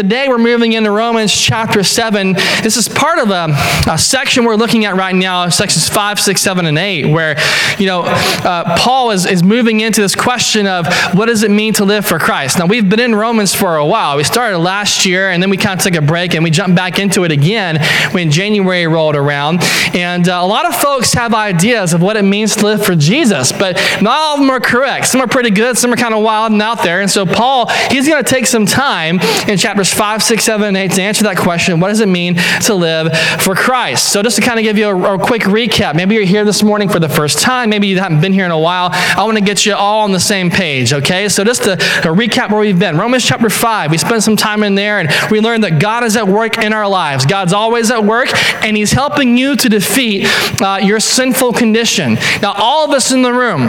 Today we're moving into Romans chapter 7. This is part of a, a, section we're looking at right now, sections 5, 6, 7, and 8, where, you know, uh, Paul is, is moving into this question of what does it mean to live for Christ? Now, we've been in Romans for a while. We started last year, and then we kind of took a break, and we jumped back into it again when January rolled around. And uh, a lot of folks have ideas of what it means to live for Jesus, but not all of them are correct. Some are pretty good, some are kind of wild and out there. And so Paul, he's going to take some time in chapters 5, 6, 7, and 8 to answer that question what does it mean to live for Christ? So, just to kind of give you a, a quick recap, maybe you're here this morning for the first time, maybe you haven't been here in a while. I want to get you all on the same page, okay? So, just to, to recap where we've been Romans chapter 5, we spent some time in there and we learned that God is at work in our lives. God's always at work and He's helping you to defeat uh, your sinful condition. Now, all of us in the room,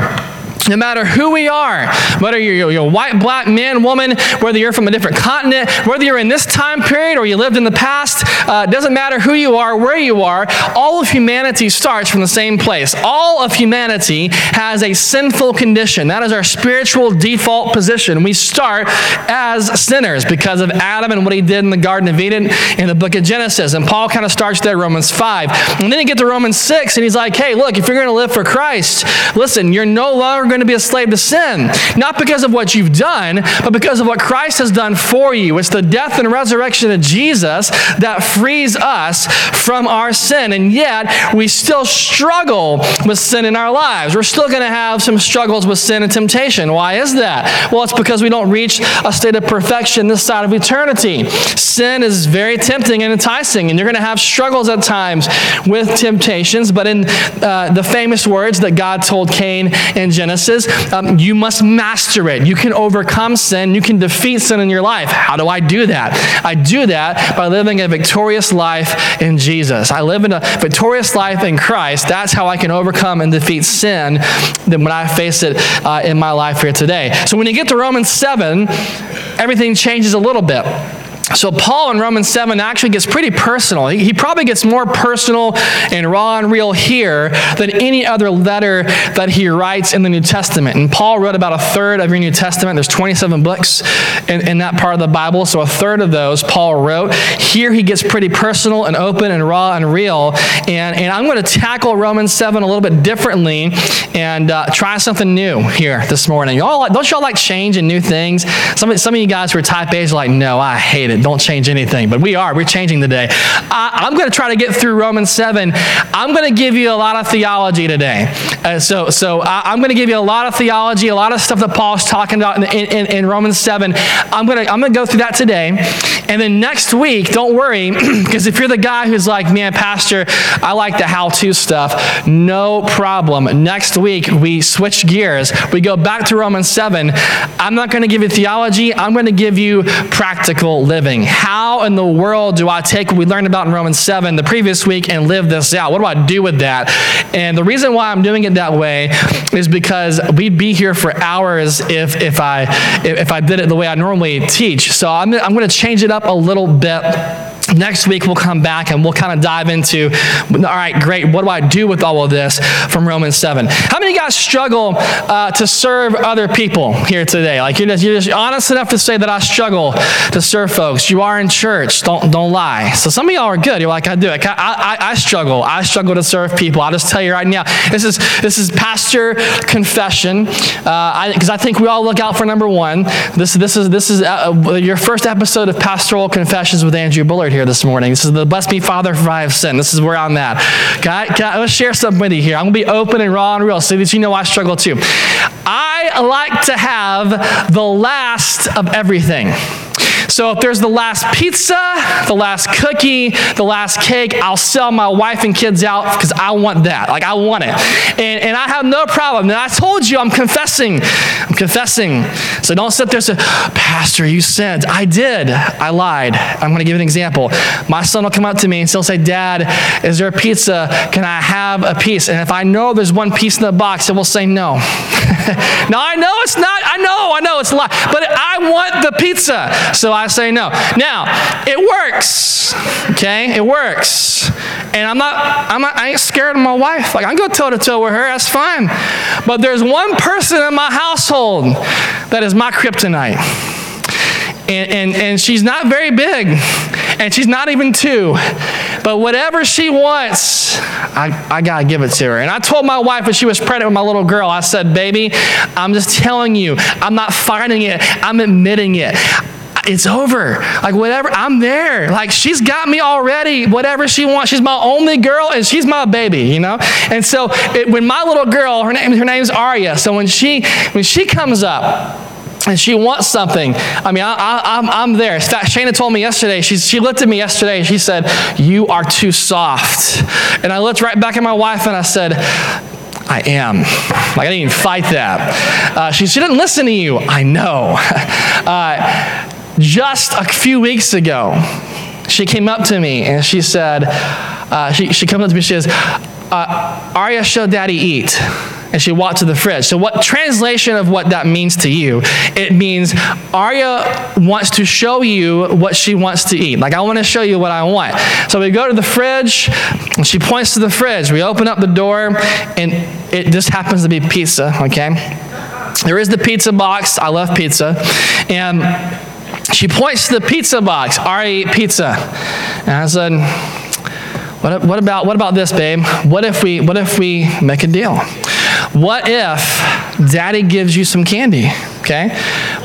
no matter who we are, whether you're, you're, a white, black man, woman, whether you're from a different continent, whether you're in this time period or you lived in the past, uh, doesn't matter who you are, where you are, all of humanity starts from the same place. All of humanity has a sinful condition. That is our spiritual default position. We start as sinners because of Adam and what he did in the Garden of Eden in the book of Genesis. And Paul kind of starts there, Romans 5. And then you get to Romans 6, and he's like, hey, look, if you're going to live for Christ, listen, you're no longer going to be a slave to sin. Not because of what you've done, but because of what Christ has done for you. It's the death and resurrection of Jesus that frees us from our sin. And yet, we still struggle with sin in our lives. We're still going to have some struggles with sin and temptation. Why is that? Well, it's because we don't reach a state of perfection this side of eternity. Sin is very tempting and enticing, and you're going to have struggles at times with temptations. But in uh, the famous words that God told Cain in Genesis, Um, you must master it. You can overcome sin. You can defeat sin in your life. How do I do that? I do that by living a victorious life in Jesus. I live in a victorious life in Christ. That's how I can overcome and defeat sin when I face it uh, in my life here today. So when you get to Romans 7, everything changes a little bit. So, Paul in Romans 7 actually gets pretty personal. He, he, probably gets more personal and raw and real here than any other letter that he writes in the New Testament. And Paul wrote about a third of your New Testament. There's 27 books in, in that part of the Bible. So, a third of those Paul wrote. Here he gets pretty personal and open and raw and real. And, and I'm going to tackle Romans 7 a little bit differently and uh, try something new here this morning. Y'all, don't y'all like change and new things? Some, some of you guys who are type A's are like, no, I hate it don't change anything. But we are. We're changing today. I, am going to try to get through Romans 7. I'm going to give you a lot of theology today. Uh, so so I, am going to give you a lot of theology, a lot of stuff that Paul's talking about in, in, in Romans 7. I'm going to I'm going to go through that today. And then next week, don't worry, because if you're the guy who's like, man, Pastor, I like the how to stuff, no problem. Next week, we switch gears. We go back to Romans 7. I'm not going to give you theology, I'm going to give you practical living. How in the world do I take what we learned about in Romans 7 the previous week and live this out? What do I do with that? And the reason why I'm doing it that way is because we'd be here for hours if, if, I, if I did it the way I normally teach. So I'm, I'm going to change it up a little bit Next week, we'll come back and we'll kind of dive into all right, great, what do I do with all of this from Romans 7? How many guys struggle uh, to serve other people here today? Like, you're just, you're just honest enough to say that I struggle to serve folks. You are in church, don't, don't lie. So, some of y'all are good. You're like, I do it. I, I, I struggle. I struggle to serve people. I'll just tell you right now this is, this is pastor confession because uh, I, I, think we all look out for number one. This, this is, this is uh, your first episode of Pastoral Confessions with Andrew Bullard here here this morning. This is the Bless Me Father for I have sinned. This is where I'm at. Can can I, let's share something with you here. I'm going to be open and raw and real so that you know I struggle too. I like to have the last of everything. So if there's the last pizza, the last cookie, the last cake, I'll sell my wife and kids out because I want that. Like I want it. And, and I have no problem. And I told you I'm confessing. I'm confessing. So don't sit there and say, Pastor, you sinned. I did. I lied. I'm going to give an example. My son will come up to me and he'll say, Dad, is there a pizza? Can I have a piece? And if I know there's one piece in the box, it will say no. now I know it's not. I know. I know it's a lie. But I want the pizza. So I say no. Now, it works. Okay? It works. And I'm not, I'm not, I ain't scared of my wife. Like, I go toe to toe with her. That's fine. But there's one person in my household that is my kryptonite. And, and, and she's not very big, and she's not even two. But whatever she wants, I, I got to give it to her. And I told my wife when she was pregnant with my little girl, I said, Baby, I'm just telling you, I'm not fighting it, I'm admitting it it's over. Like, whatever, I'm there. Like, she's got me already. Whatever she wants. She's my only girl and she's my baby, you know? And so, it, when my little girl, her name, her name's Arya, so when she, when she comes up, and she wants something. I mean, I, am I'm, I'm there. In Shana told me yesterday, she, she looked at me yesterday and she said, You are too soft. And I looked right back at my wife and I said, I am. Like, I didn't even fight that. Uh, she, she didn't listen to you. I know. Uh, just a few weeks ago, she came up to me and she said, uh, she, she comes up to me, she says, uh, Arya showed daddy eat and she walked to the fridge. So, what translation of what that means to you? It means Arya wants to show you what she wants to eat. Like, I want to show you what I want. So, we go to the fridge, and she points to the fridge. We open up the door, and it just happens to be pizza, okay? There is the pizza box. I love pizza. And she points to the pizza box. Eat pizza. And I said, what, what, about, what about this, babe? What if, we, what if we make a deal? What if daddy gives you some candy? Okay?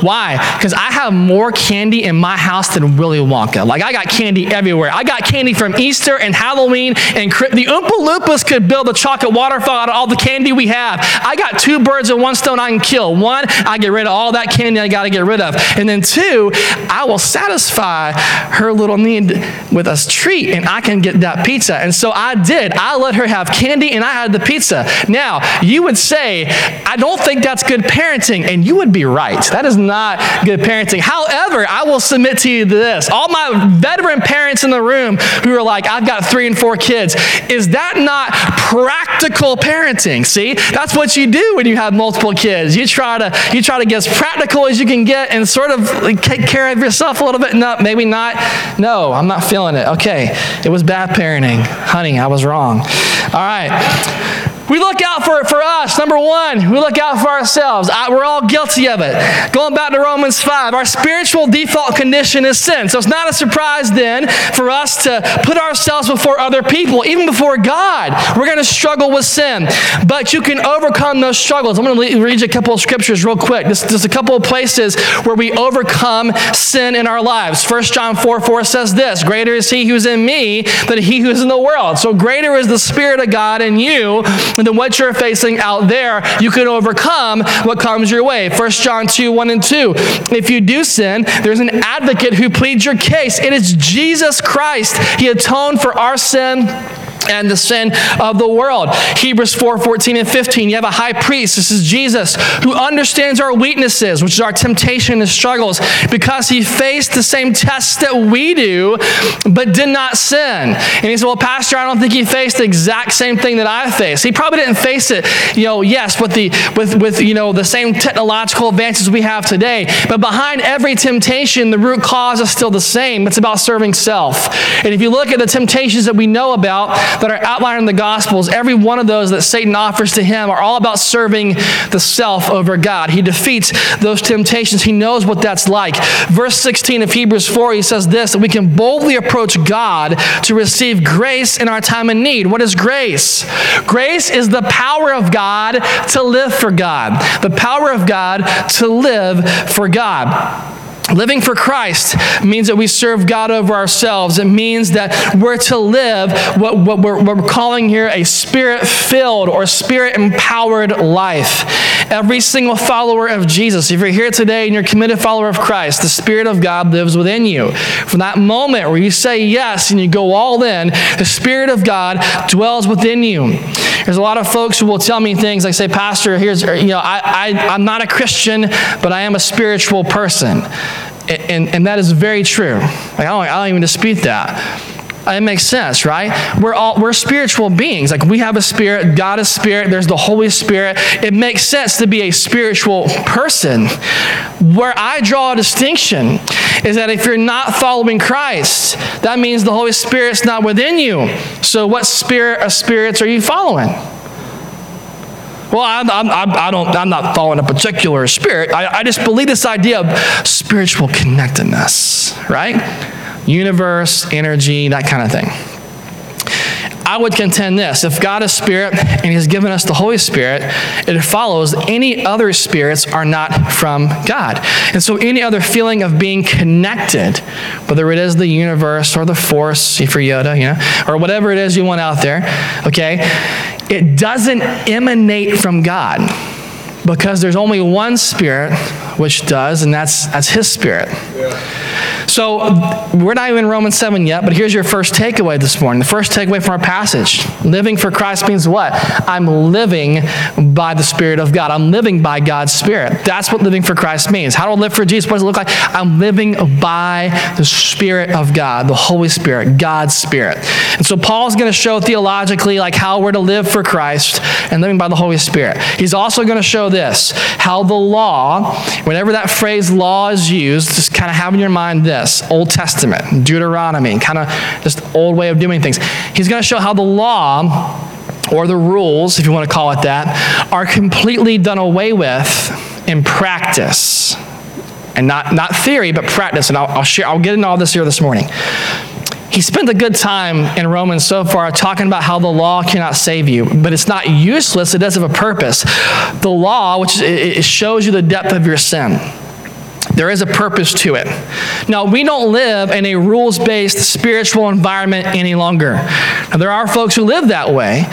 Why? Because I have more candy in my house than Willy Wonka. Like, I got candy everywhere. I got candy from Easter and Halloween, and the Oompa Loompas could build a chocolate waterfall out of all the candy we have. I got two birds with one stone I can kill. One, I get rid of all that candy I got to get rid of. And then two, I will satisfy her little need with a treat, and I can get that pizza. And so I did. I let her have candy, and I had the pizza. Now, you would say, I don't think that's good parenting, and you would be right. That is not good parenting. However, I will submit to you this. All my veteran parents in the room who are like, I've got three and four kids, is that not practical parenting? See, that's what you do when you have multiple kids. You try to you try to get as practical as you can get and sort of take care of yourself a little bit. No, maybe not. No, I'm not feeling it. Okay, it was bad parenting. Honey, I was wrong. All right. We look out for for us. Number one, we look out for ourselves. I, we're all guilty of it. Going back to Romans 5, our spiritual default condition is sin. So it's not a surprise then for us to put ourselves before other people, even before God. We're going to struggle with sin. But you can overcome those struggles. I'm going to read you a couple of scriptures real quick. Just, just a couple of places where we overcome sin in our lives. 1 John 4 4 says this Greater is he who's in me than he who is in the world. So greater is the Spirit of God in you than what you're facing out there, you can overcome what comes your way. 1 John 2 1 and 2. If you do sin, there's an advocate who pleads your case. It is Jesus Christ. He atoned for our sin and the sin of the world. Hebrews 4 14 and 15. You have a high priest, this is Jesus, who understands our weaknesses, which is our temptation and struggles, because he faced the same tests that we do, but did not sin. And he said, Well, Pastor, I don't think he faced the exact same thing that I faced. He probably didn't face it, you know, yes, with the with with you know the same technological advances we have today. But behind every temptation, the root cause is still the same. It's about serving self. And if you look at the temptations that we know about, that are outlined in the Gospels, every one of those that Satan offers to him are all about serving the self over God. He defeats those temptations. He knows what that's like. Verse 16 of Hebrews 4, he says this that we can boldly approach God to receive grace in our time of need. What is grace? Grace is the power of God to live for God, the power of God to live for God. Living for Christ means that we serve God over ourselves. It means that we're to live what, what, we're, what we're calling here a spirit filled or spirit empowered life. Every single follower of Jesus, if you're here today and you're a committed follower of Christ, the Spirit of God lives within you. From that moment where you say yes and you go all in, the Spirit of God dwells within you. There's a lot of folks who will tell me things like, say, Pastor, here's, you know, I, I, I'm not a Christian, but I am a spiritual person. And, and, that is very true. Like, I, don't, I don't even dispute that. Uh, it makes sense, right? We're all we're spiritual beings. Like we have a spirit, God is spirit, there's the Holy Spirit. It makes sense to be a spiritual person. Where I draw a distinction is that if you're not following Christ, that means the Holy Spirit's not within you. So what spirit of spirits are you following? Well, I'm, I'm, I don't, I'm not following a particular spirit. I, I just believe this idea of spiritual connectedness, right? Universe, energy, that kind of thing. I would contend this if God is spirit and He's given us the Holy Spirit, it follows any other spirits are not from God. And so any other feeling of being connected, whether it is the universe or the force, for Yoda, you know, or whatever it is you want out there, okay, it doesn't emanate from God because there's only one spirit which does, and that's, that's his spirit. Yeah. So uh, we're not even in Romans 7 yet, but here's your first takeaway this morning. The first takeaway from our passage living for Christ means what? I'm living by the Spirit of God. I'm living by God's Spirit. That's what living for Christ means. How do I live for Jesus? What does it look like? I'm living by the Spirit of God, the Holy Spirit, God's Spirit. And so Paul's going to show theologically like how we're to live for Christ and living by the Holy Spirit. He's also going to show this how the law, whenever that phrase law is used, just kind of have in your mind this Old Testament, Deuteronomy, kind of just old way of doing things. He's going to show how the law, or the rules, if you want to call it that, are completely done away with in practice. And not, not theory, but practice. And I'll, I'll, share, I'll get into all this here this morning. He spent a good time in Romans so far talking about how the law cannot save you, but it's not useless, it does have a purpose. The law, which it shows you the depth of your sin. There is a purpose to it. Now, we don't live in a rules based spiritual environment any longer. Now, there are folks who live that way,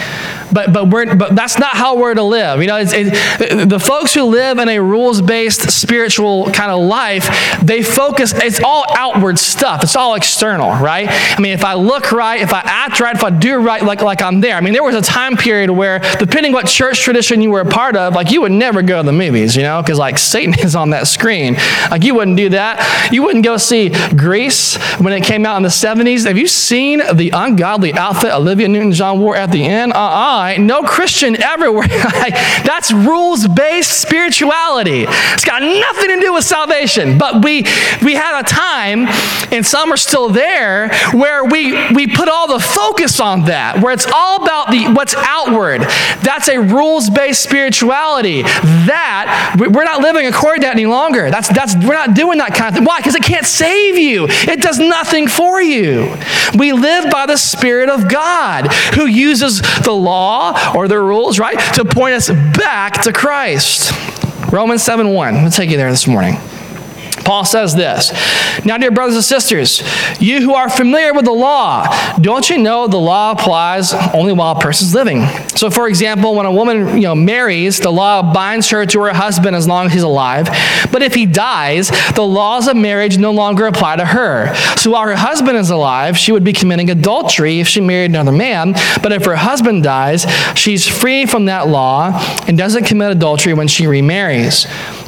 but, but, we're, but that's not how we're to live. You know, it's, it, the folks who live in a rules based spiritual kind of life, they focus, it's all outward stuff, it's all external, right? I mean, if I look right, if I act right, if I do right, like, like I'm there. I mean, there was a time period where, depending what church tradition you were a part of, like you would never go to the movies, you know, because like Satan is on that screen. Like you wouldn't do that. You wouldn't go see Grease when it came out in the 70s. Have you seen the ungodly outfit Olivia Newton John wore at the end? Uh no Christian everywhere. That's rules based spirituality. It's got nothing to do with salvation. But we, we had a time, and some are still there, where we, we put all the focus on that, where it's all about the, what's outward. That's a rules based spirituality. That, we're not living according to that any longer. That's, that's, we're not doing that kind of thing. Why? Because it can't save you, it does nothing for you. We live by the Spirit of God who uses the law law or their rules, right? To point us back to Christ. Romans 7 1. We'll take you there this morning. Paul says this Now, dear brothers and sisters, you who are familiar with the law, don't you know the law applies only while a person's living? So, for example, when a woman you know, marries, the law binds her to her husband as long as he's alive. But if he dies, the laws of marriage no longer apply to her. So, while her husband is alive, she would be committing adultery if she married another man. But if her husband dies, she's free from that law and doesn't commit adultery when she remarries.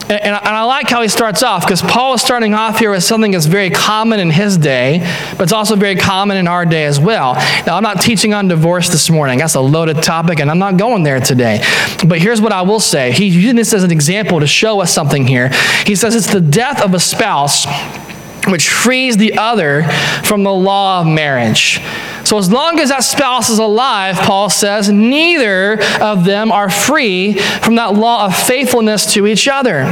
And, and, I like how he starts off because Paul is starting off here with something that's very common in his day, but it's also very common in our day as well. Now, I'm not teaching on divorce this morning. That's a loaded topic, and I'm not going there today. But here's what I will say. He's using this as an example to show us something here. He says it's the death of a spouse which frees the other from the law of marriage. So, as long as that spouse is alive, Paul says, neither of them are free from that law of faithfulness to each other.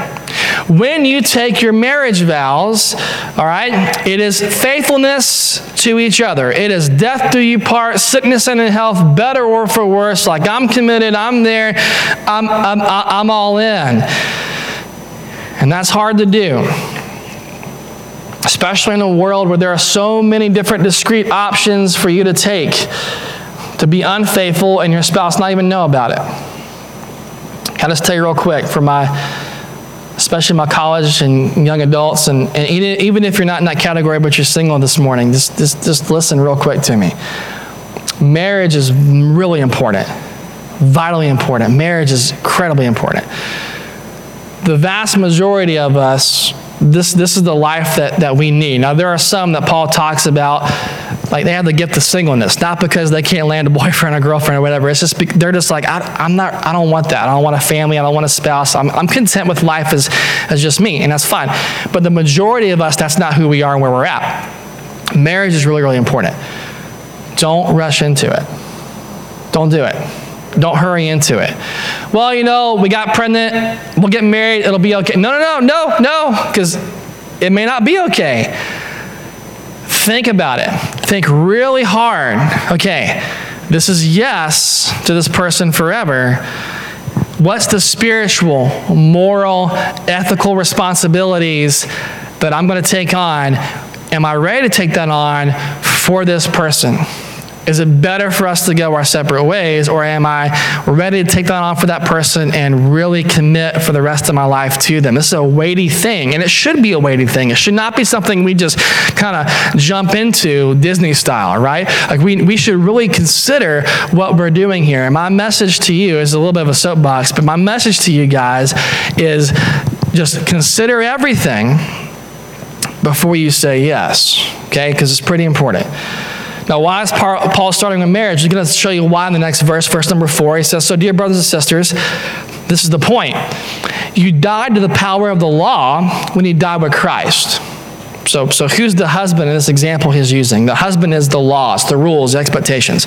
When you take your marriage vows, all right, it is faithfulness to each other. It is death do you part, sickness and in health, better or for worse. Like I'm committed, I'm there, I'm, I'm, I'm all in. And that's hard to do especially in a world where there are so many different discrete options for you to take to be unfaithful and your spouse not even know about it. I'll just tell you real quick for my, especially my college and young adults, and, and even if you're not in that category but you're single this morning, just, just, just listen real quick to me. Marriage is really important, vitally important. Marriage is incredibly important. The vast majority of us this, this is the life that, that we need. Now, there are some that Paul talks about, like they have the gift of singleness, not because they can't land a boyfriend or girlfriend or whatever. It's just, they're just like, I, am not, I don't want that. I don't want a family. I don't want a spouse. I'm, I'm content with life as, as just me, and that's fine. But the majority of us, that's not who we are and where we're at. Marriage is really, really important. Don't rush into it. Don't do it. Don't hurry into it. Well, you know, we got pregnant, we'll get married, it'll be okay. No, no, no, no, no, because it may not be okay. Think about it. Think really hard. Okay, this is yes to this person forever. What's the spiritual, moral, ethical responsibilities that I'm going to take on? Am I ready to take that on for this person? Is it better for us to go our separate ways, or am I ready to take that on for that person and really commit for the rest of my life to them? This is a weighty thing, and it should be a weighty thing. It should not be something we just kind of jump into Disney style, right? Like we, we should really consider what we're doing here. And my message to you is a little bit of a soapbox, but my message to you guys is just consider everything before you say yes, okay? Because it's pretty important. Now, why is Paul starting with marriage? He's going to show you why in the next verse, verse number four. He says, So, dear brothers and sisters, this is the point. You died to the power of the law when you died with Christ. So, so who's the husband in this example he's using? The husband is the laws, the rules, the expectations.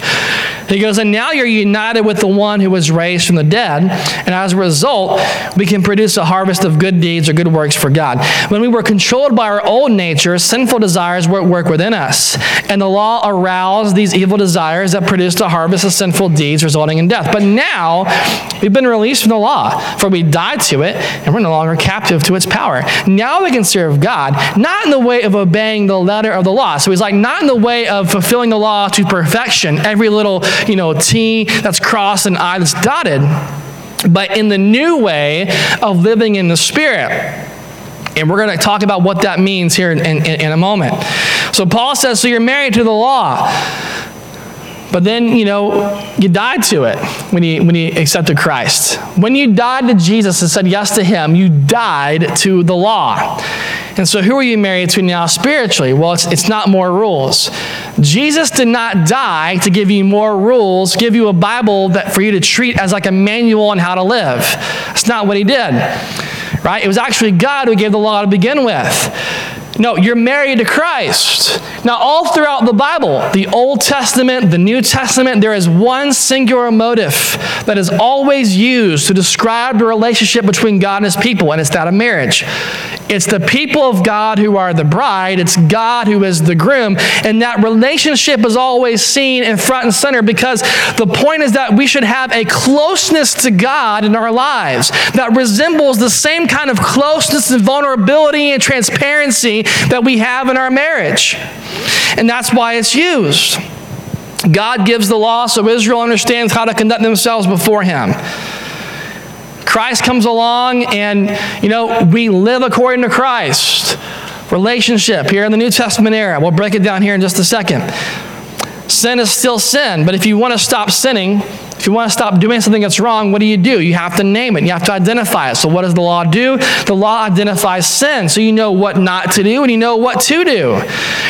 He goes, and now you're united with the one who was raised from the dead, and as a result, we can produce a harvest of good deeds or good works for God. When we were controlled by our old nature, sinful desires were at work within us, and the law aroused these evil desires that produced a harvest of sinful deeds resulting in death. But now we've been released from the law, for we died to it, and we're no longer captive to its power. Now we can serve God, not in the way of obeying the letter of the law. So he's like, not in the way of fulfilling the law to perfection, every little, you know, T that's crossed and I that's dotted, but in the new way of living in the Spirit. And we're going to talk about what that means here in, in, in a moment. So Paul says, so you're married to the law. But then, you know, you died to it when you, when you accepted Christ. When you died to Jesus and said yes to Him, you died to the law. And so, who are you married to now spiritually? Well, it's, it's not more rules. Jesus did not die to give you more rules, give you a Bible that for you to treat as like a manual on how to live. That's not what He did, right? It was actually God who gave the law to begin with. No, you're married to Christ. Now, all throughout the Bible, the Old Testament, the New Testament, there is one singular motive that is always used to describe the relationship between God and his people, and it's that of marriage. It's the people of God who are the bride, it's God who is the groom, and that relationship is always seen in front and center because the point is that we should have a closeness to God in our lives that resembles the same kind of closeness and vulnerability and transparency that we have in our marriage. And that's why it's used. God gives the law so Israel understands how to conduct themselves before Him. Christ comes along and, you know, we live according to Christ. Relationship here in the New Testament era. We'll break it down here in just a second. Sin is still sin, but if you want to stop sinning, if you want to stop doing something that's wrong, what do you do? You have to name it. You have to identify it. So, what does the law do? The law identifies sin. So, you know what not to do and you know what to do.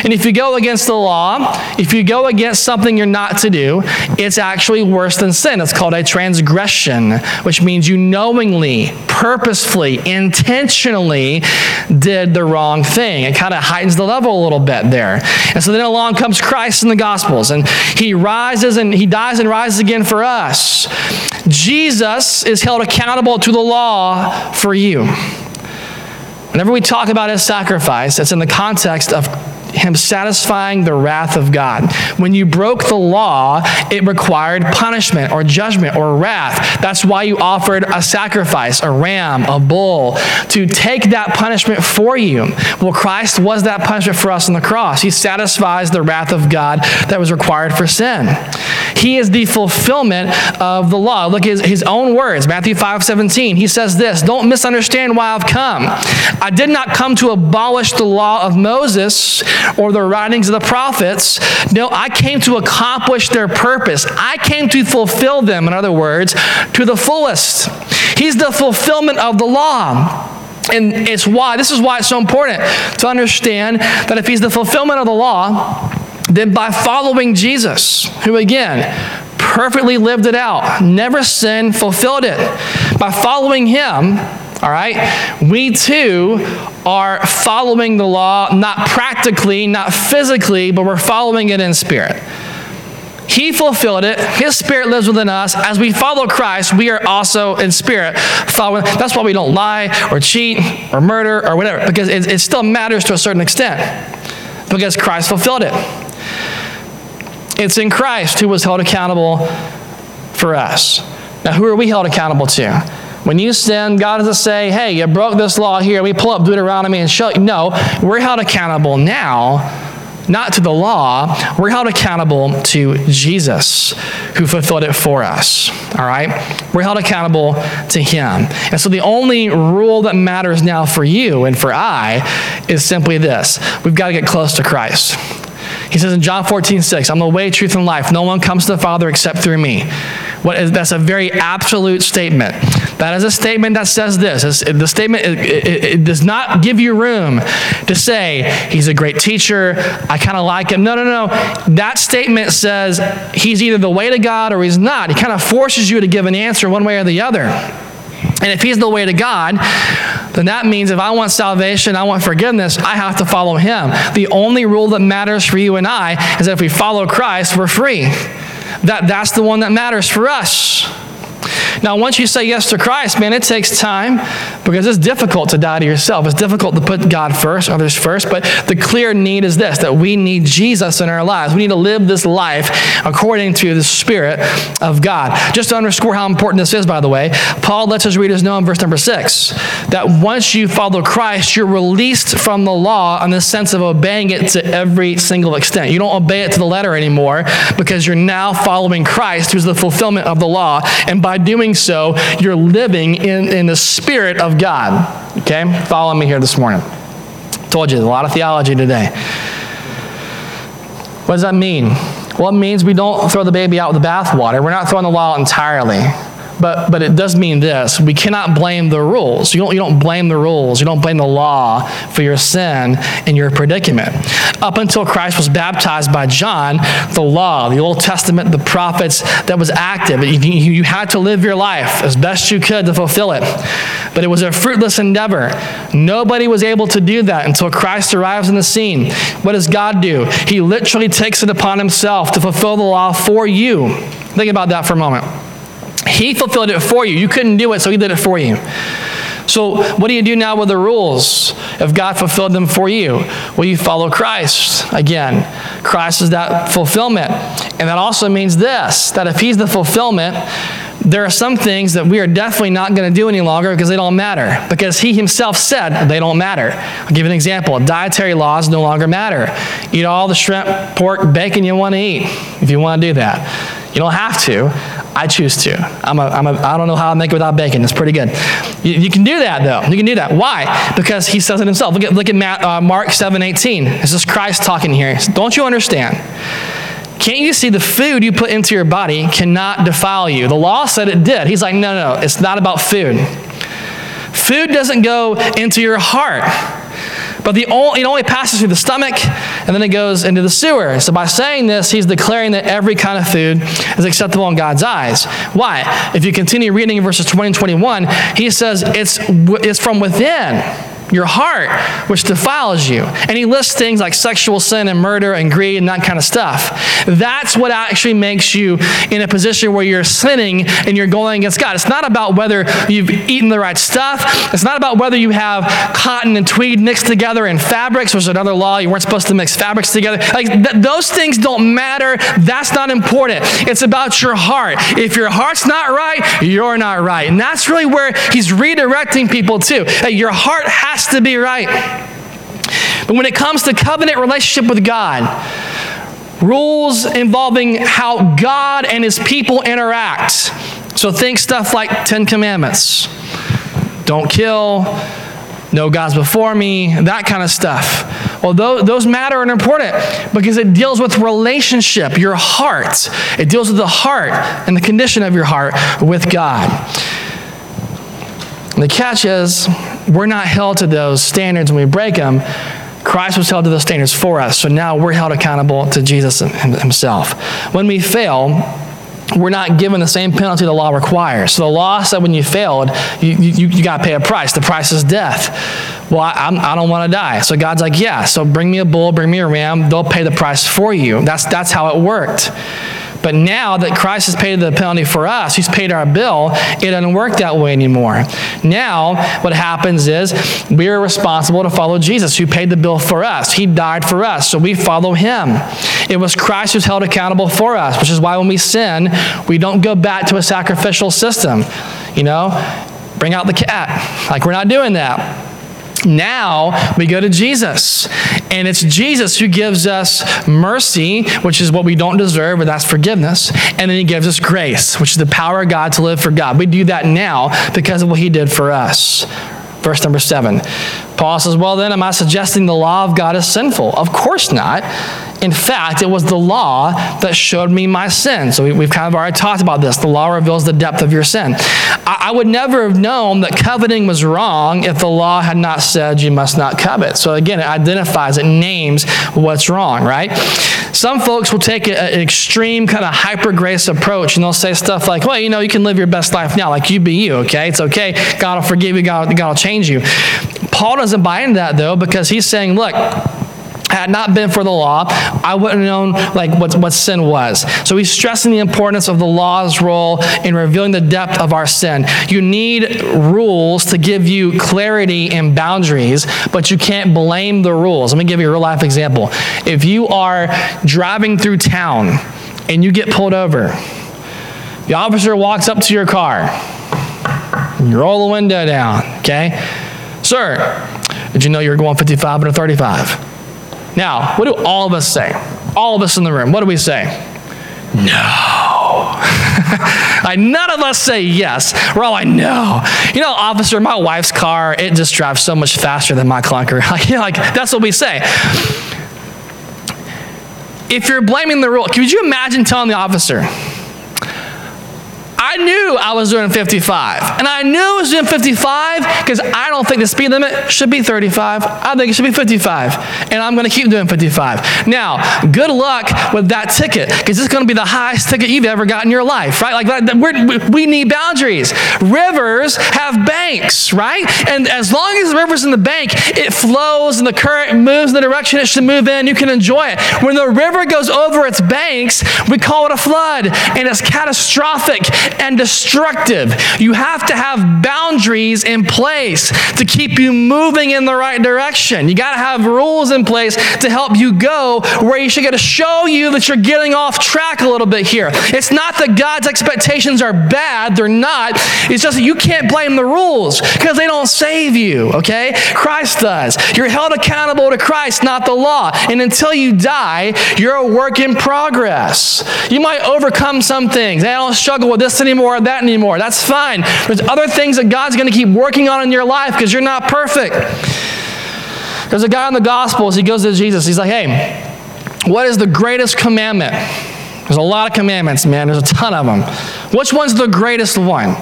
And if you go against the law, if you go against something you're not to do, it's actually worse than sin. It's called a transgression, which means you knowingly, purposefully, intentionally did the wrong thing. It kind of heightens the level a little bit there. And so then along comes Christ in the Gospels, and he rises and he dies and rises again for us us. Jesus is held accountable to the law for you. Whenever we talk about his sacrifice, it's in the context of him satisfying the wrath of God. When you broke the law, it required punishment or judgment or wrath. That's why you offered a sacrifice, a ram, a bull, to take that punishment for you. Well, Christ was that punishment for us on the cross. He satisfies the wrath of God that was required for sin. He is the fulfillment of the law. Look at his, his own words, Matthew 5 17. He says this Don't misunderstand why I've come. I did not come to abolish the law of Moses or the writings of the prophets. No, I came to accomplish their purpose. I came to fulfill them, in other words, to the fullest. He's the fulfillment of the law. And it's why, this is why it's so important to understand that if he's the fulfillment of the law, then by following Jesus, who again, perfectly lived it out, never sinned, fulfilled it, by following him, all right, we too are following the law, not practically, not physically, but we're following it in spirit. He fulfilled it. His spirit lives within us. As we follow Christ, we are also in spirit following. That's why we don't lie or cheat or murder or whatever, because it, it still matters to a certain extent, because Christ fulfilled it. It's in Christ who was held accountable for us. Now, who are we held accountable to? When you sin, God doesn't say, hey, you broke this law here. We pull up Deuteronomy and show you. No, we're held accountable now not to the law. We're held accountable to Jesus, who fulfilled it for us. All right? We're held accountable to Him. And so the only rule that matters now for you and for I is simply this we've got to get close to Christ. He says in John 14, 6, I'm the way, truth, and life. No one comes to the Father except through me. What is, that's a very absolute statement. That is a statement that says this. It's, the statement it, it, it does not give you room to say, he's a great teacher, I kind of like him. No, no, no. That statement says he's either the way to God or he's not. He kind of forces you to give an answer one way or the other. And if he's the way to God, then that means if I want salvation, I want forgiveness, I have to follow him. The only rule that matters for you and I is that if we follow Christ, we're free. That, that's the one that matters for us. Now, once you say yes to Christ, man, it takes time because it's difficult to die to yourself. It's difficult to put God first, others first, but the clear need is this that we need Jesus in our lives. We need to live this life according to the Spirit of God. Just to underscore how important this is, by the way, Paul lets his readers know in verse number six that once you follow Christ, you're released from the law in the sense of obeying it to every single extent. You don't obey it to the letter anymore because you're now following Christ, who's the fulfillment of the law. And by doing doing so, you're living in, in the Spirit of God. Okay? Follow me here this morning. Told you, a lot of theology today. What does that mean? Well, it means we don't throw the baby out with the bathwater. We're not throwing the law out entirely. But, but it does mean this we cannot blame the rules. You don't, you don't blame the rules, you don't blame the law for your sin and your predicament. Up until Christ was baptized by John, the law, the Old Testament, the prophets, that was active. You, you had to live your life as best you could to fulfill it. But it was a fruitless endeavor. Nobody was able to do that until Christ arrives in the scene. What does God do? He literally takes it upon himself to fulfill the law for you. Think about that for a moment. He fulfilled it for you. You couldn't do it, so He did it for you. So, what do you do now with the rules if God fulfilled them for you? Well, you follow Christ. Again, Christ is that fulfillment. And that also means this that if He's the fulfillment, there are some things that we are definitely not going to do any longer because they don't matter. Because He Himself said they don't matter. I'll give you an example. Dietary laws no longer matter. Eat all the shrimp, pork, bacon you want to eat if you want to do that. You don't have to. I choose to. I'm a, I'm a, I don't know how I make it without bacon. It's pretty good. You, you, can do that, though. You can do that. Why? Because he says it himself. Look at, look at Matt, uh, Mark 7 18. This is Christ talking here. Don't you understand? Can't you see the food you put into your body cannot defile you? The law said it did. He's like, no, no, no. It's not about food. Food doesn't go into your heart. But the only, it only passes through the stomach and then it goes into the sewer. So by saying this, he's declaring that every kind of food is acceptable in God's eyes. Why? If you continue reading in verses 20 and 21, he says it's, it's from within your heart, which defiles you. And he lists things like sexual sin and murder and greed and that kind of stuff. That's what actually makes you in a position where you're sinning and you're going against God. It's not about whether you've eaten the right stuff. It's not about whether you have cotton and tweed mixed together in fabrics, which is another law. You weren't supposed to mix fabrics together. Like th- those things don't matter. That's not important. It's about your heart. If your heart's not right, you're not right. And that's really where he's redirecting people to. Hey, your heart has has to be right. But when it comes to covenant relationship with God, rules involving how God and his people interact. So think stuff like 10 commandments. Don't kill, no gods before me, that kind of stuff. Well, those, those matter and important because it deals with relationship, your heart. It deals with the heart and the condition of your heart with God. And the catch is we're not held to those standards when we break them. Christ was held to those standards for us. So now we're held accountable to Jesus himself. When we fail, we're not given the same penalty the law requires. So the law said when you failed, you, you, you got to pay a price. The price is death. Well, I, I'm, I do not want to die. So God's like, yeah, so bring me a bull, bring me a ram. They'll pay the price for you. That's, that's how it worked. But now that Christ has paid the penalty for us, He's paid our bill, it doesn't work that way anymore. Now, what happens is we are responsible to follow Jesus, who paid the bill for us. He died for us, so we follow Him. It was Christ who's held accountable for us, which is why when we sin, we don't go back to a sacrificial system. You know, bring out the cat. Like, we're not doing that. Now we go to Jesus. And it's Jesus who gives us mercy, which is what we don't deserve, but that's forgiveness. And then he gives us grace, which is the power of God to live for God. We do that now because of what he did for us. Verse number seven. Paul says, Well, then, am I suggesting the law of God is sinful? Of course not. In fact, it was the law that showed me my sin. So we, have kind of already talked about this. The law reveals the depth of your sin. I, I, would never have known that coveting was wrong if the law had not said you must not covet. So again, it identifies, it names what's wrong, right? Some folks will take a, an extreme kind of hyper grace approach and they'll say stuff like, well, you know, you can live your best life now, like you be you, okay? It's okay. God will forgive you, God, God will change you. Paul doesn't buy into that though because he's saying, look, had not been for the law, I wouldn't have known like what, what sin was. So he's stressing the importance of the law's role in revealing the depth of our sin. You need rules to give you clarity and boundaries, but you can't blame the rules. Let me give you a real life example. If you are driving through town and you get pulled over, the officer walks up to your car, you roll the window down, okay? Sir, did you know you're going 55 and a 35? Now, what do all of us say? All of us in the room, what do we say? No. like none of us say yes. We're all like, no. You know, officer, my wife's car, it just drives so much faster than my clunker. Like, you know, like that's what we say. If you're blaming the rule, could you imagine telling the officer, I knew I was doing 55. And I knew I was doing 55 because I don't think the speed limit should be 35. I think it should be 55. And I'm going to keep doing 55. Now, good luck with that ticket because it's going to be the highest ticket you've ever got in your life, right? Like, we need boundaries. Rivers have banks, right? And as long as the river's in the bank, it flows and the current moves in the direction it should move in. You can enjoy it. When the river goes over its banks, we call it a flood, and it's catastrophic and destructive. You have to have boundaries in place to keep you moving in the right direction. You got to have rules in place to help you go where you should get to show you that you're getting off track a little bit here. It's not that God's expectations are bad, they're not. It's just that you can't blame the rules because they don't save you, okay? Christ does. You're held accountable to Christ, not the law. And until you die, you're a work in progress. You might overcome some things. I don't struggle with this anymore, that anymore. That's fine. There's other things that God's going to keep working on in your life because you're not perfect. There's a guy in the Gospels, he goes to Jesus. He's like, hey, what is the greatest commandment? There's a lot of commandments, man. There's a ton of them. Which one's the greatest one?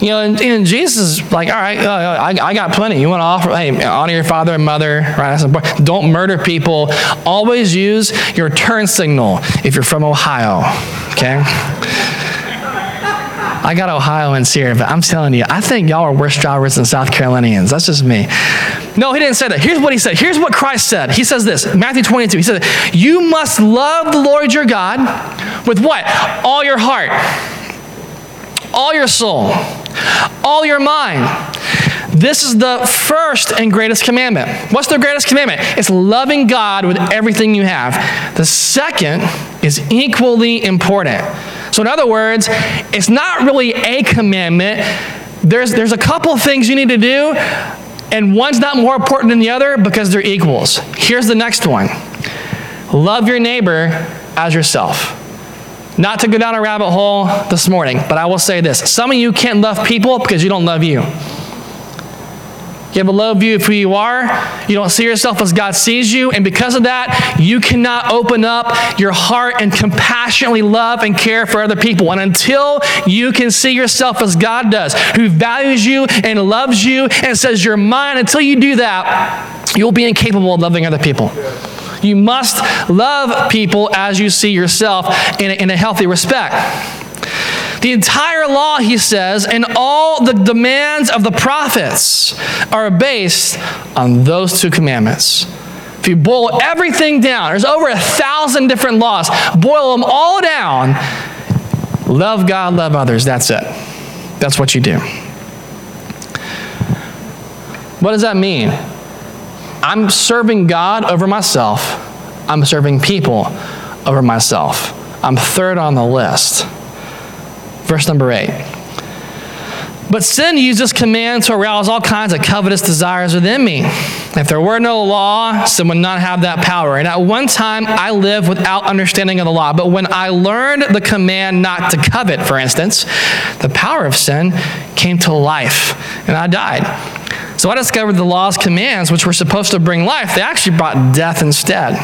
You know, and, and Jesus is like, all right, uh, I, I got plenty. You want to offer, hey, honor your father and mother, right? Don't murder people. Always use your turn signal if you're from Ohio, okay? I got Ohioans here, but I'm telling you, I think y'all are worse drivers than South Carolinians. That's just me. No, he didn't say that. Here's what he said. Here's what Christ said. He says this Matthew 22. He said, You must love the Lord your God with what? All your heart, all your soul, all your mind. This is the first and greatest commandment. What's the greatest commandment? It's loving God with everything you have. The second is equally important. So, in other words, it's not really a commandment. There's, there's a couple things you need to do, and one's not more important than the other because they're equals. Here's the next one love your neighbor as yourself. Not to go down a rabbit hole this morning, but I will say this. Some of you can't love people because you don't love you. You have a low view of who you are. You don't see yourself as God sees you. And because of that, you cannot open up your heart and compassionately love and care for other people. And until you can see yourself as God does, who values you and loves you and says, You're mine, until you do that, you'll be incapable of loving other people. You must love people as you see yourself in a, in a healthy respect. The entire law, he says, and all the demands of the prophets are based on those two commandments. If you boil everything down, there's over a thousand different laws. Boil them all down. Love God, love others. That's it. That's what you do. What does that mean? I'm serving God over myself. I'm serving people over myself. I'm third on the list. Verse number eight. But sin uses command to arouse all kinds of covetous desires within me. If there were no law, sin would not have that power. And at one time, I lived without understanding of the law. But when I learned the command not to covet, for instance, the power of sin came to life, and I died. So I discovered the law's commands, which were supposed to bring life, they actually brought death instead.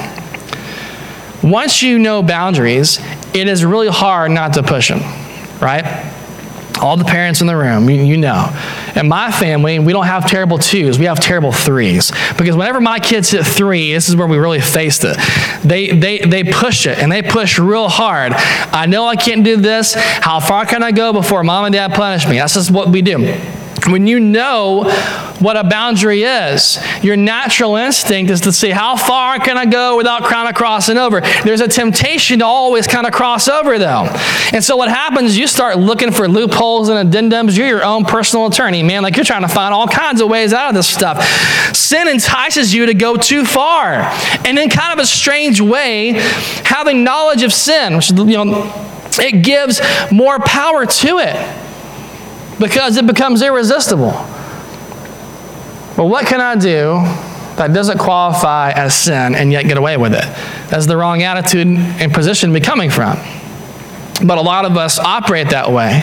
Once you know boundaries, it is really hard not to push them, right? All the parents in the room, you, you, know. In my family, we don't have terrible twos, we have terrible threes. Because whenever my kids hit three, this is where we really faced it. They, they, they push it, and they push real hard. I know I can't do this. How far can I go before mom and dad punish me? That's just what we do. When you know what a boundary is, your natural instinct is to see how far can I go without kind of crossing over. There's a temptation to always kind of cross over, though. And so what happens you start looking for loopholes and addendums. You're your own personal attorney, man. Like you're trying to find all kinds of ways out of this stuff. Sin entices you to go too far. And in kind of a strange way, having knowledge of sin, which, you know, it gives more power to it because it becomes irresistible. But what can I do that doesn't qualify as sin and yet get away with it? That's the wrong attitude and position to be coming from. But a lot of us operate that way.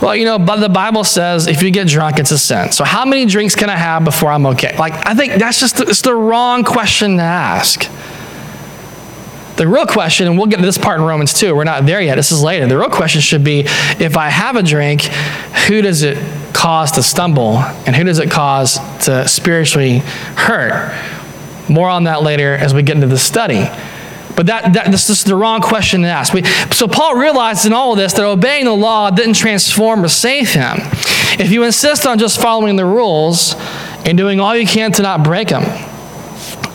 Well, you know, but the Bible says if you get drunk, it's a sin. So how many drinks can I have before I'm okay? Like, I think that's just it's the wrong question to ask. The real question, and we'll get to this part in Romans 2, we're not there yet, this is later. The real question should be if I have a drink, who does it cause to stumble and who does it cause to spiritually hurt? More on that later as we get into the study. But that, that this, is the wrong question to ask. We, so Paul realized in all of this that obeying the law didn't transform or save him. If you insist on just following the rules and doing all you can to not break them,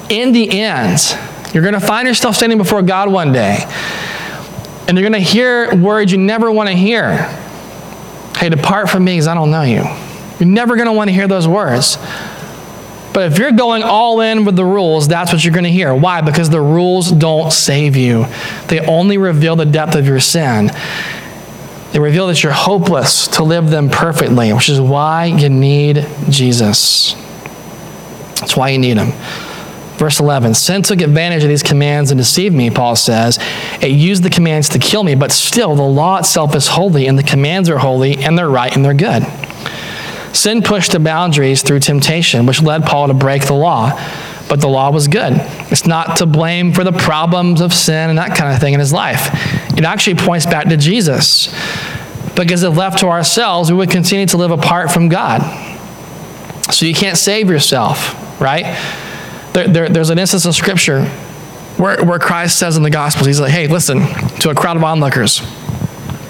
in the end, you're going to find yourself standing before God one day, and you're going to hear words you never want to hear. Hey, depart from me because I don't know you. You're never going to want to hear those words. But if you're going all in with the rules, that's what you're going to hear. Why? Because the rules don't save you, they only reveal the depth of your sin. They reveal that you're hopeless to live them perfectly, which is why you need Jesus. That's why you need him. Verse 11 Sin took advantage of these commands and deceived me, Paul says. It used the commands to kill me, but still, the law itself is holy, and the commands are holy, and they're right, and they're good. Sin pushed the boundaries through temptation, which led Paul to break the law. But the law was good. It's not to blame for the problems of sin and that kind of thing in his life. It actually points back to Jesus. Because if left to ourselves, we would continue to live apart from God. So you can't save yourself, right? There, there, there's an instance in Scripture where, where Christ says in the Gospels, He's like, hey, listen to a crowd of onlookers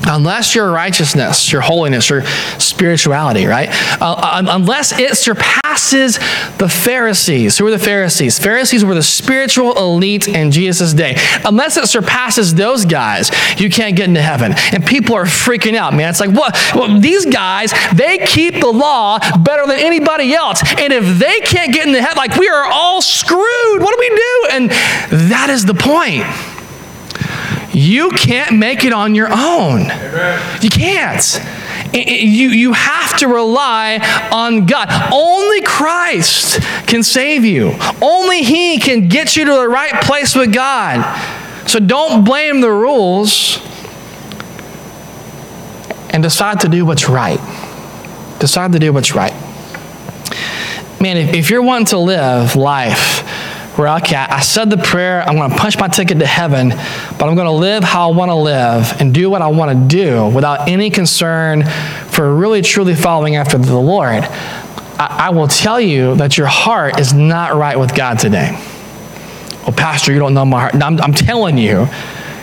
unless your righteousness, your holiness, your spirituality, right? Uh, unless it surpasses the Pharisees. Who are the Pharisees? Pharisees were the spiritual elite in Jesus' day. Unless it surpasses those guys, you can't get into heaven. And people are freaking out, man. It's like, what? Well, these guys, they keep the law better than anybody else. And if they can't get into heaven, like we are all screwed. What do we do? And that is the point. You can't make it on your own. You can't. You, you have to rely on God. Only Christ can save you, only He can get you to the right place with God. So don't blame the rules and decide to do what's right. Decide to do what's right. man, if, if you're wanting to live life where, okay, I said the prayer, I'm going to punch my ticket to heaven, but I'm going to live how I want to live and do what I want to do without any concern for really truly following after the Lord, I, I will tell you that your heart is not right with God today. Well, Pastor, you don't know my heart. No, I'm, I'm telling you,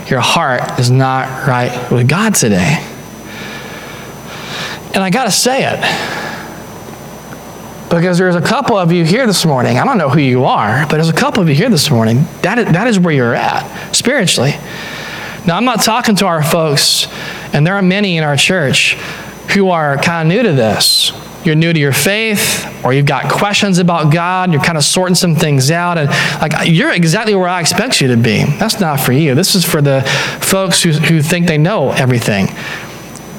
your heart is not right with God today. And I got to say it because there's a couple of you here this morning. I don't know who you are, but there's a couple of you here this morning. That is, that is where you're at spiritually. Now, I'm not talking to our folks, and there are many in our church who are kind of new to this. You're new to your faith, or you've got questions about God, you're kind of sorting some things out, and like you're exactly where I expect you to be. That's not for you. This is for the folks who, who think they know everything.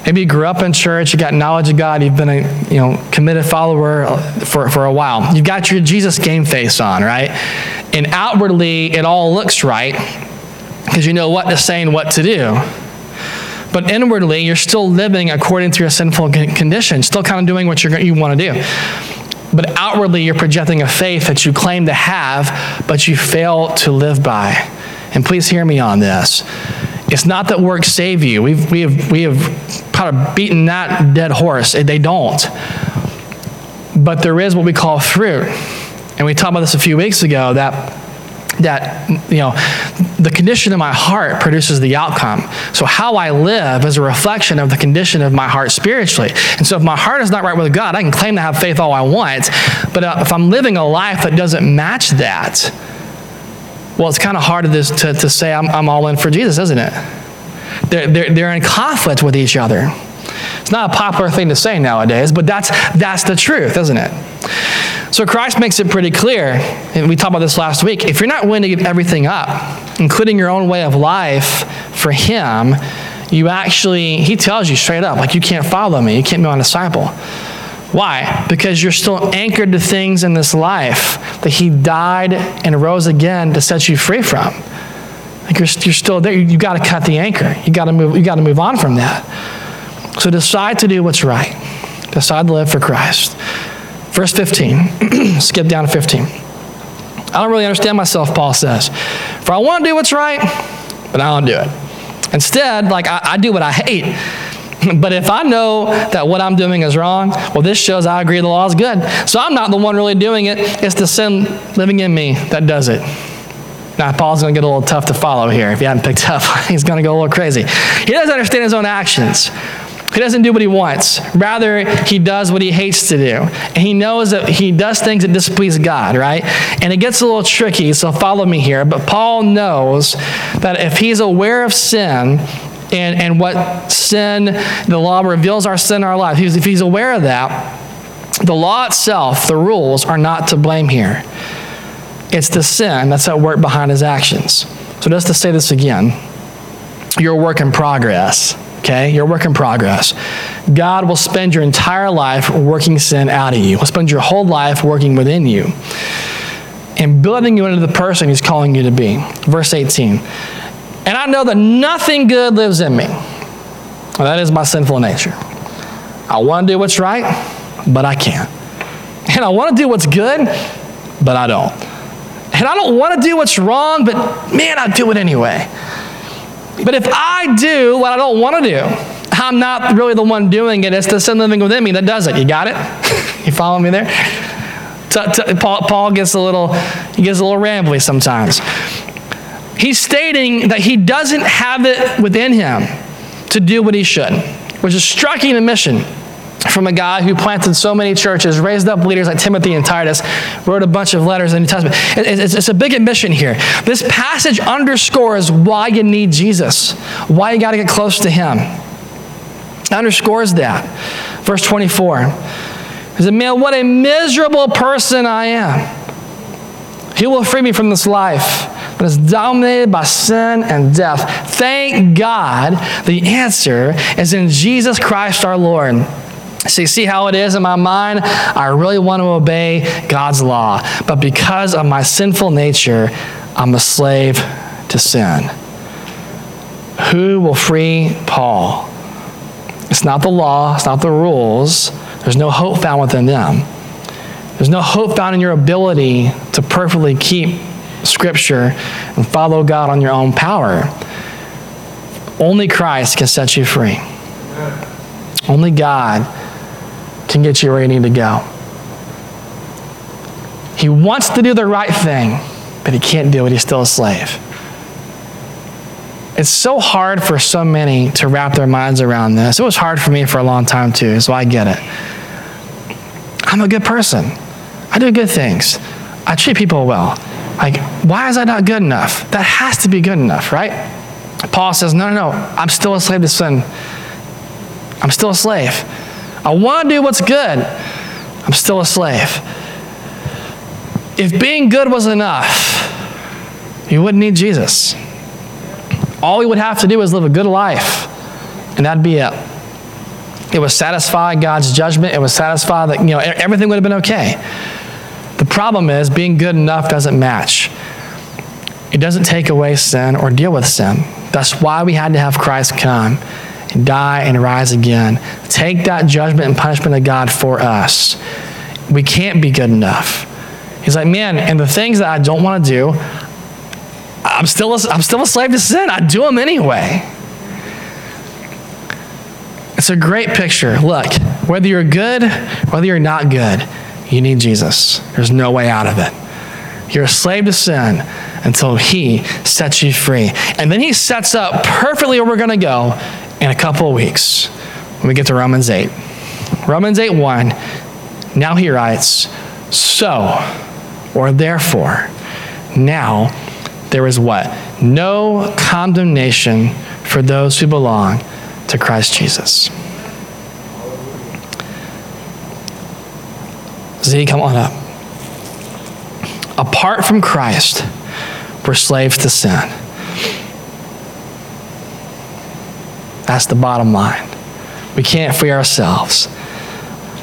Maybe you grew up in church, you got knowledge of God, you've been a you know committed follower uh, for, for a while. You've got your Jesus game face on, right? And outwardly it all looks right because you know what to say and what to do. But inwardly, you're still living according to your sinful condition, still kind of doing what you want to do. But outwardly, you're projecting a faith that you claim to have, but you fail to live by. And please hear me on this. It's not that works save you. We've, we have, we have kind of beaten that dead horse. They don't. But there is what we call fruit. And we talked about this a few weeks ago that that you know the condition of my heart produces the outcome so how i live is a reflection of the condition of my heart spiritually and so if my heart is not right with god i can claim to have faith all i want but if i'm living a life that doesn't match that well, it's kind of hard to, to, to say I'm, I'm all in for Jesus, isn't it? They're, they're, they're in conflict with each other. It's not a popular thing to say nowadays, but that's, that's the truth, isn't it? So Christ makes it pretty clear, and we talked about this last week. If you're not willing to give everything up, including your own way of life for Him, you actually, He tells you straight up, like, you can't follow me, you can't be my disciple. Why? Because you're still anchored to things in this life that He died and rose again to set you free from. Like you're, you're still there. You, have got to cut the anchor. You got to move. You got to move on from that. So decide to do what's right. Decide to live for Christ. Verse 15. Skip down to 15. I don't really understand myself, Paul says. For I want to do what's right, but I don't do it. Instead, like I, I do what I hate. But if I know that what I'm doing is wrong, well, this shows I agree the law is good. So I'm not the one really doing it. It's the sin living in me that does it. Now, Paul's going to get a little tough to follow here. If you haven't picked up, he's going to go a little crazy. He doesn't understand his own actions. He doesn't do what he wants. Rather, he does what he hates to do. And he knows that he does things that displease God, right? And it gets a little tricky, so follow me here. But Paul knows that if he's aware of sin, and, and what sin, the law reveals our sin in our life. If he's aware of that, the law itself, the rules, are not to blame here. It's the sin that's at work behind his actions. So just to say this again, you're a work in progress. Okay? You're a work in progress. God will spend your entire life working sin out of you. He'll spend your whole life working within you and building you into the person he's calling you to be. Verse 18. And I know that nothing good lives in me. That is my sinful nature. I want to do what's right, but I can't. And I want to do what's good, but I don't. And I don't want to do what's wrong, but man, I do it anyway. But if I do what I don't want to do, I'm not really the one doing it. It's the sin living within me that does it. You got it? you follow me there? Paul, Paul gets a little, he gets a little rambly sometimes. He's stating that he doesn't have it within him to do what he should, which is striking a mission from a guy who planted so many churches, raised up leaders like Timothy and Titus, wrote a bunch of letters in the New Testament. It's a big admission here. This passage underscores why you need Jesus, why you got to get close to him. It underscores that. Verse 24. He said, Man, what a miserable person I am. He will free me from this life but is dominated by sin and death. Thank God the answer is in Jesus Christ our Lord. So you see how it is in my mind? I really want to obey God's law. But because of my sinful nature, I'm a slave to sin. Who will free Paul? It's not the law, it's not the rules. There's no hope found within them. There's no hope found in your ability to perfectly keep Scripture and follow God on your own power. Only Christ can set you free. Only God can get you where you need to go. He wants to do the right thing, but he can't do it. He's still a slave. It's so hard for so many to wrap their minds around this. It was hard for me for a long time too, so I get it. I'm a good person. I do good things. I treat people well. Like, why is that not good enough? That has to be good enough, right? Paul says, no, no, no. I'm still a slave to sin. I'm still a slave. I want to do what's good. I'm still a slave. If being good was enough, you wouldn't need Jesus. All we would have to do is live a good life, and that'd be it. It would satisfy God's judgment. It would satisfy that, you know, everything would have been okay. The problem is being good enough doesn't match. It doesn't take away sin or deal with sin. That's why we had to have Christ come and die and rise again. Take that judgment and punishment of God for us. We can't be good enough. He's like, man, and the things that I don't want to do, I'm still, a, I'm still a slave to sin. I do them anyway. It's a great picture. Look, whether you're good, whether you're not good, you need Jesus. There's no way out of it. You're a slave to sin until He sets you free. And then He sets up perfectly where we're going to go in a couple of weeks when we get to Romans 8. Romans 8 1. Now He writes, So, or therefore, now there is what? No condemnation for those who belong to Christ Jesus. Z, come on up. Apart from Christ, we're slaves to sin. That's the bottom line. We can't free ourselves.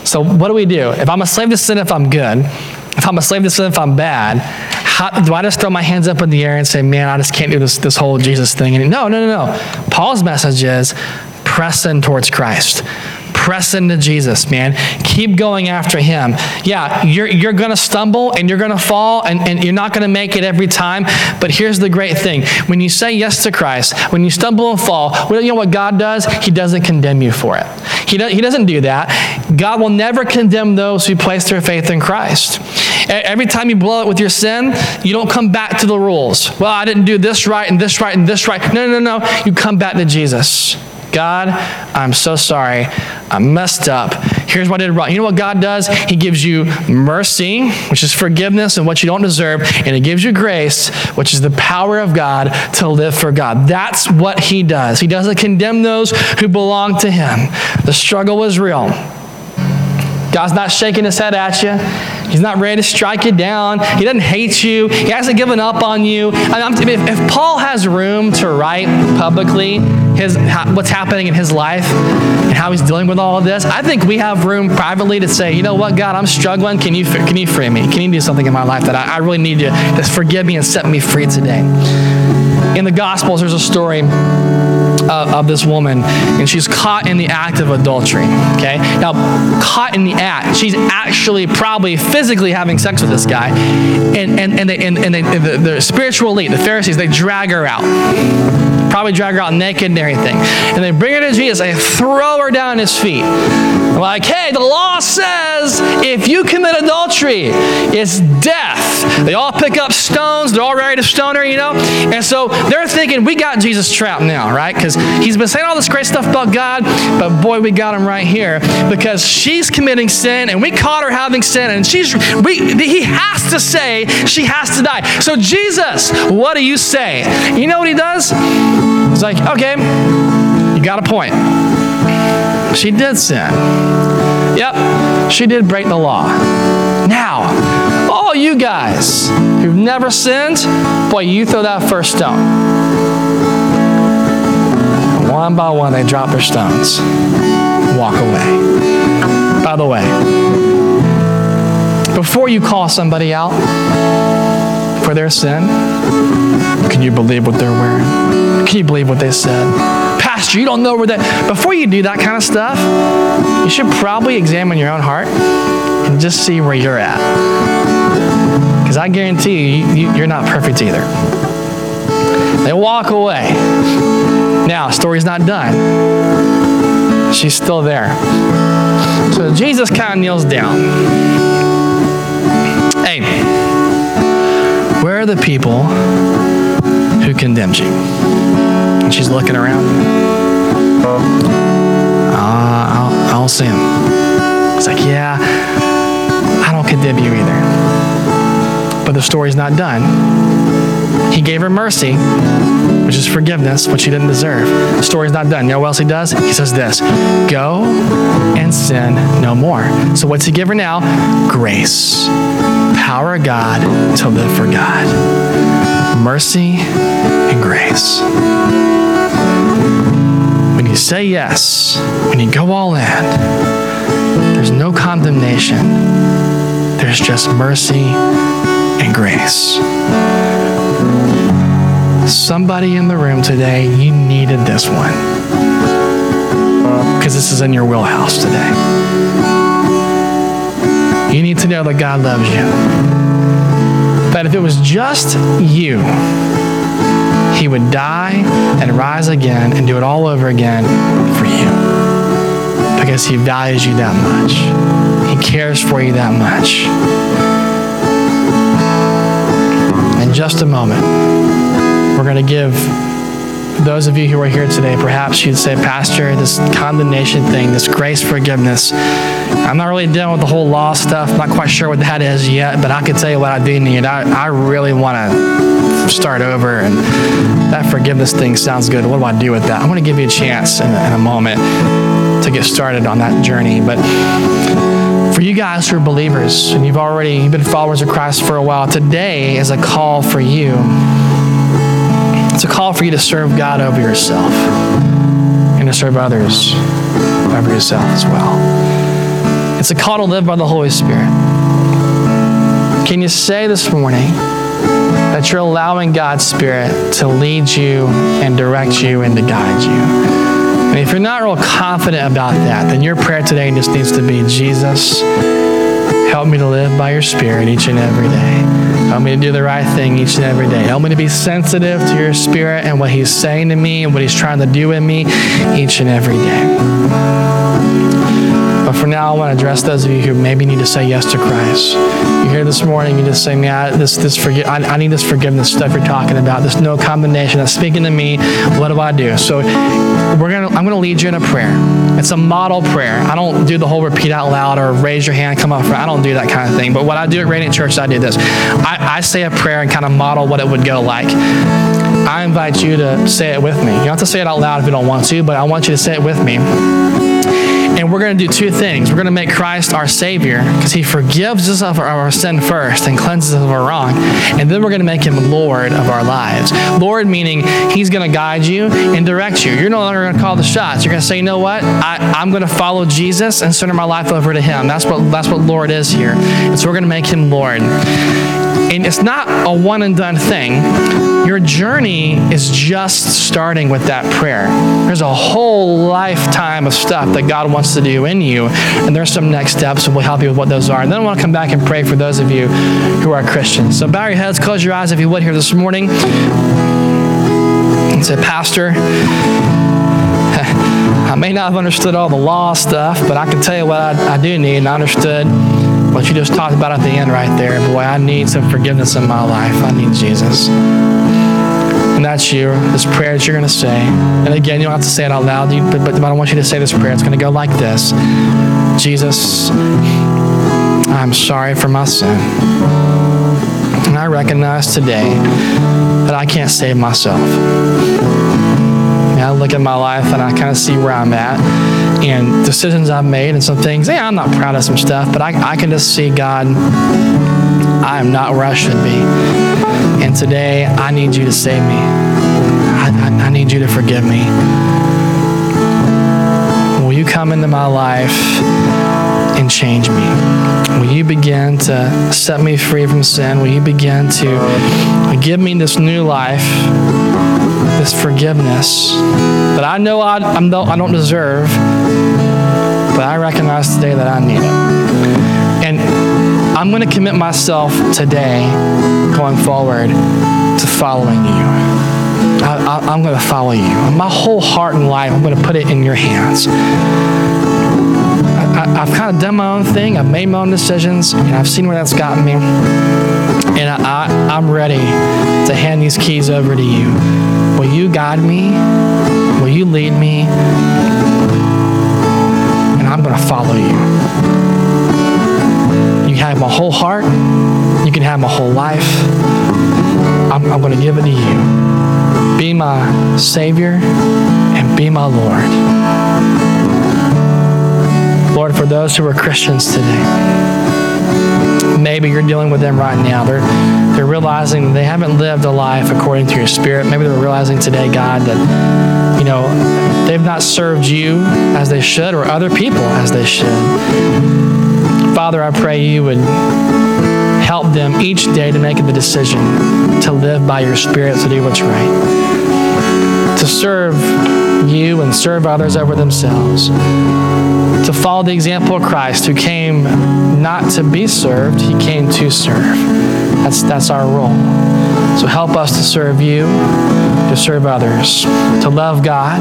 So, what do we do? If I'm a slave to sin, if I'm good, if I'm a slave to sin, if I'm bad, how, do I just throw my hands up in the air and say, man, I just can't do this, this whole Jesus thing? And no, no, no, no. Paul's message is press in towards Christ press into Jesus, man. Keep going after him. Yeah, you're, you're going to stumble and you're going to fall and, and you're not going to make it every time. But here's the great thing when you say yes to Christ, when you stumble and fall, well, you know what God does? He doesn't condemn you for it. He, do, he doesn't do that. God will never condemn those who place their faith in Christ. Every time you blow it with your sin, you don't come back to the rules. Well, I didn't do this right and this right and this right. No, no, no. You come back to Jesus. God, I'm so sorry. I messed up. Here's what I did wrong. You know what God does? He gives you mercy, which is forgiveness and what you don't deserve, and He gives you grace, which is the power of God to live for God. That's what He does. He doesn't condemn those who belong to Him. The struggle was real. God's not shaking his head at you. He's not ready to strike you down. He doesn't hate you. He hasn't given up on you. If, if Paul has room to write publicly his, what's happening in his life and how he's dealing with all of this, I think we have room privately to say, you know what, God, I'm struggling. Can you, can you free me? Can you do something in my life that I, I really need you to forgive me and set me free today? In the Gospels, there's a story uh, of this woman, and she's caught in the act of adultery. Okay? Now, caught in the act, she's actually probably physically having sex with this guy. And, and, and, they, and, and they, the, the spiritual elite, the Pharisees, they drag her out probably drag her out naked and everything. And they bring her to Jesus. They throw her down his feet. Like, hey, the law says if you commit adultery, it's death. They all pick up stones. They're all ready to stone her, you know? And so they're thinking, we got Jesus trapped now, right? Because he's been saying all this great stuff about God, but boy, we got him right here because she's committing sin and we caught her having sin and she's, we, he has to say she has to die. So, Jesus, what do you say? You know what he does? He's like, okay, you got a point. She did sin. Yep, she did break the law. You guys who've never sinned, boy, you throw that first stone. One by one, they drop their stones, walk away. By the way, before you call somebody out for their sin, can you believe what they're wearing? Can you believe what they said? Pastor, you don't know where that. Before you do that kind of stuff, you should probably examine your own heart and just see where you're at. Because I guarantee you, you, you're not perfect either. They walk away. Now, story's not done. She's still there. So Jesus kind of kneels down. Hey, where are the people who condemned you? And she's looking around. Uh, I'll, I'll see him. It's like, yeah, I don't condemn you either. But the story's not done. He gave her mercy, which is forgiveness, which she didn't deserve. The story's not done. You know what else he does? He says this Go and sin no more. So what's he give her now? Grace. Power of God to live for God. Mercy and grace. When you say yes, when you go all in, there's no condemnation. There's just mercy grace. Somebody in the room today, you needed this one. Because this is in your wheelhouse today. You need to know that God loves you. That if it was just you, He would die and rise again and do it all over again for you. Because He values you that much, He cares for you that much. Just a moment, we're going to give those of you who are here today, perhaps you'd say, Pastor, this condemnation thing, this grace forgiveness, I'm not really dealing with the whole law stuff. I'm not quite sure what that is yet, but I can tell you what I do need. I, I really want to start over, and that forgiveness thing sounds good. What do I do with that? I want to give you a chance in, in a moment to get started on that journey. But for you guys who are believers and you've already you've been followers of Christ for a while, today is a call for you it's a call for you to serve God over yourself and to serve others over yourself as well. It's a call to live by the Holy Spirit. Can you say this morning that you're allowing God's Spirit to lead you and direct you and to guide you? And if you're not real confident about that, then your prayer today just needs to be Jesus, help me to live by your Spirit each and every day. Help me to do the right thing each and every day. Help me to be sensitive to your spirit and what he's saying to me and what he's trying to do in me each and every day. But for now, I want to address those of you who maybe need to say yes to Christ. You're here this morning, you just say, man, this, this forgi- I, I need this forgiveness stuff you're talking about. This no condemnation that's speaking to me. What do I do? So we're gonna, I'm going to lead you in a prayer. It's a model prayer. I don't do the whole repeat out loud or raise your hand, come up front. I don't do that kind of thing. But what I do at Radiant Church, I do this. I, I say a prayer and kind of model what it would go like. I invite you to say it with me. You don't have to say it out loud if you don't want to, but I want you to say it with me. And we're going to do two things. We're going to make Christ our Savior because He forgives us of our sin first and cleanses us of our wrong. And then we're going to make Him Lord of our lives. Lord meaning He's going to guide you and direct you. You're no longer going to call the shots. You're going to say, you know what? I, I'm going to follow Jesus and surrender my life over to Him. That's what, that's what Lord is here. And so we're going to make Him Lord. And it's not a one and done thing. Your journey is just starting with that prayer. There's a whole lifetime of stuff that God wants to do in you, and there's some next steps, we'll help you with what those are. And then I want to come back and pray for those of you who are Christians. So bow your heads, close your eyes if you would here this morning. And say, Pastor, I may not have understood all the law stuff, but I can tell you what I, I do need, and I understood what you just talked about at the end right there. Boy, I need some forgiveness in my life. I need Jesus. And that's you, this prayer that you're going to say. And again, you don't have to say it out loud, but, but I want you to say this prayer. It's going to go like this Jesus, I'm sorry for my sin. And I recognize today that I can't save myself. And I look at my life and I kind of see where I'm at and decisions I've made and some things. Yeah, I'm not proud of some stuff, but I, I can just see God, I am not where I should be. And today, I need you to save me. I, I, I need you to forgive me. Will you come into my life and change me? Will you begin to set me free from sin? Will you begin to Give me this new life, this forgiveness that I know I, I'm I don't deserve, but I recognize today that I need it. I'm going to commit myself today, going forward, to following you. I, am going to follow you. My whole heart and life, I'm going to put it in your hands. I, have kind of done my own thing. I've made my own decisions, and I've seen where that's gotten me. And I, I, I'm ready to hand these keys over to you. Will you guide me? Will you lead me? And I'm going to follow you. You have my whole heart. You can have my whole life. I'm, I'm going to give it to you. Be my Savior and be my Lord. Lord, for those who are Christians today, maybe you're dealing with them right now. They're, they're realizing they haven't lived a life according to your spirit. Maybe they're realizing today, God, that, you know, they've not served you as they should or other people as they should. Father, I pray you would help them each day to make the decision to live by your spirit, to do what's right, to serve you and serve others over themselves to follow the example of Christ, who came not to be served, he came to serve. That's, that's our role. So help us to serve you, to serve others, to love God,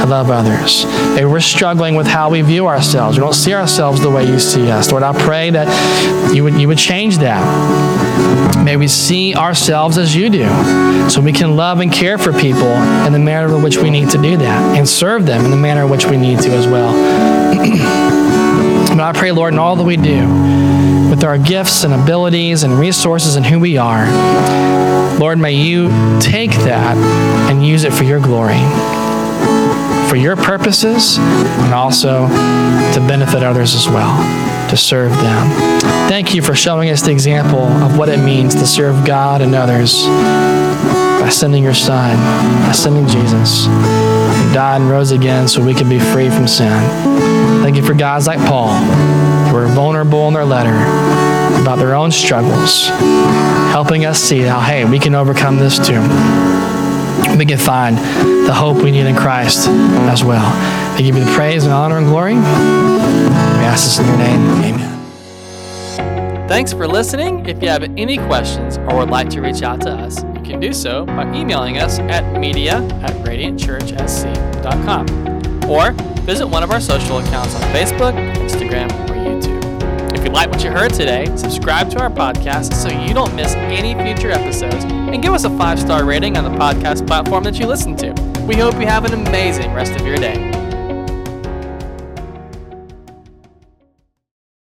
to love others. Maybe we're struggling with how we view ourselves. We don't see ourselves the way you see us. Lord, I pray that you would, you would change that. May we see ourselves as you do, so we can love and care for people in the manner in which we need to do that, and serve them in the manner in which we need to as well. but I pray, Lord, in all that we do, with our gifts and abilities and resources and who we are, Lord, may you take that and use it for your glory, for your purposes, and also to benefit others as well, to serve them. Thank you for showing us the example of what it means to serve God and others by sending your Son, by sending Jesus, who died and rose again so we could be free from sin. Thank you for guys like Paul who are vulnerable in their letter about their own struggles, helping us see how, hey, we can overcome this too. We can find the hope we need in Christ as well. We give you the praise and honor and glory. We ask this in your name. Amen. Thanks for listening. If you have any questions or would like to reach out to us, you can do so by emailing us at media at radiantchurchsc.com or visit one of our social accounts on Facebook, Instagram, like what you heard today, subscribe to our podcast so you don't miss any future episodes and give us a five star rating on the podcast platform that you listen to. We hope you have an amazing rest of your day.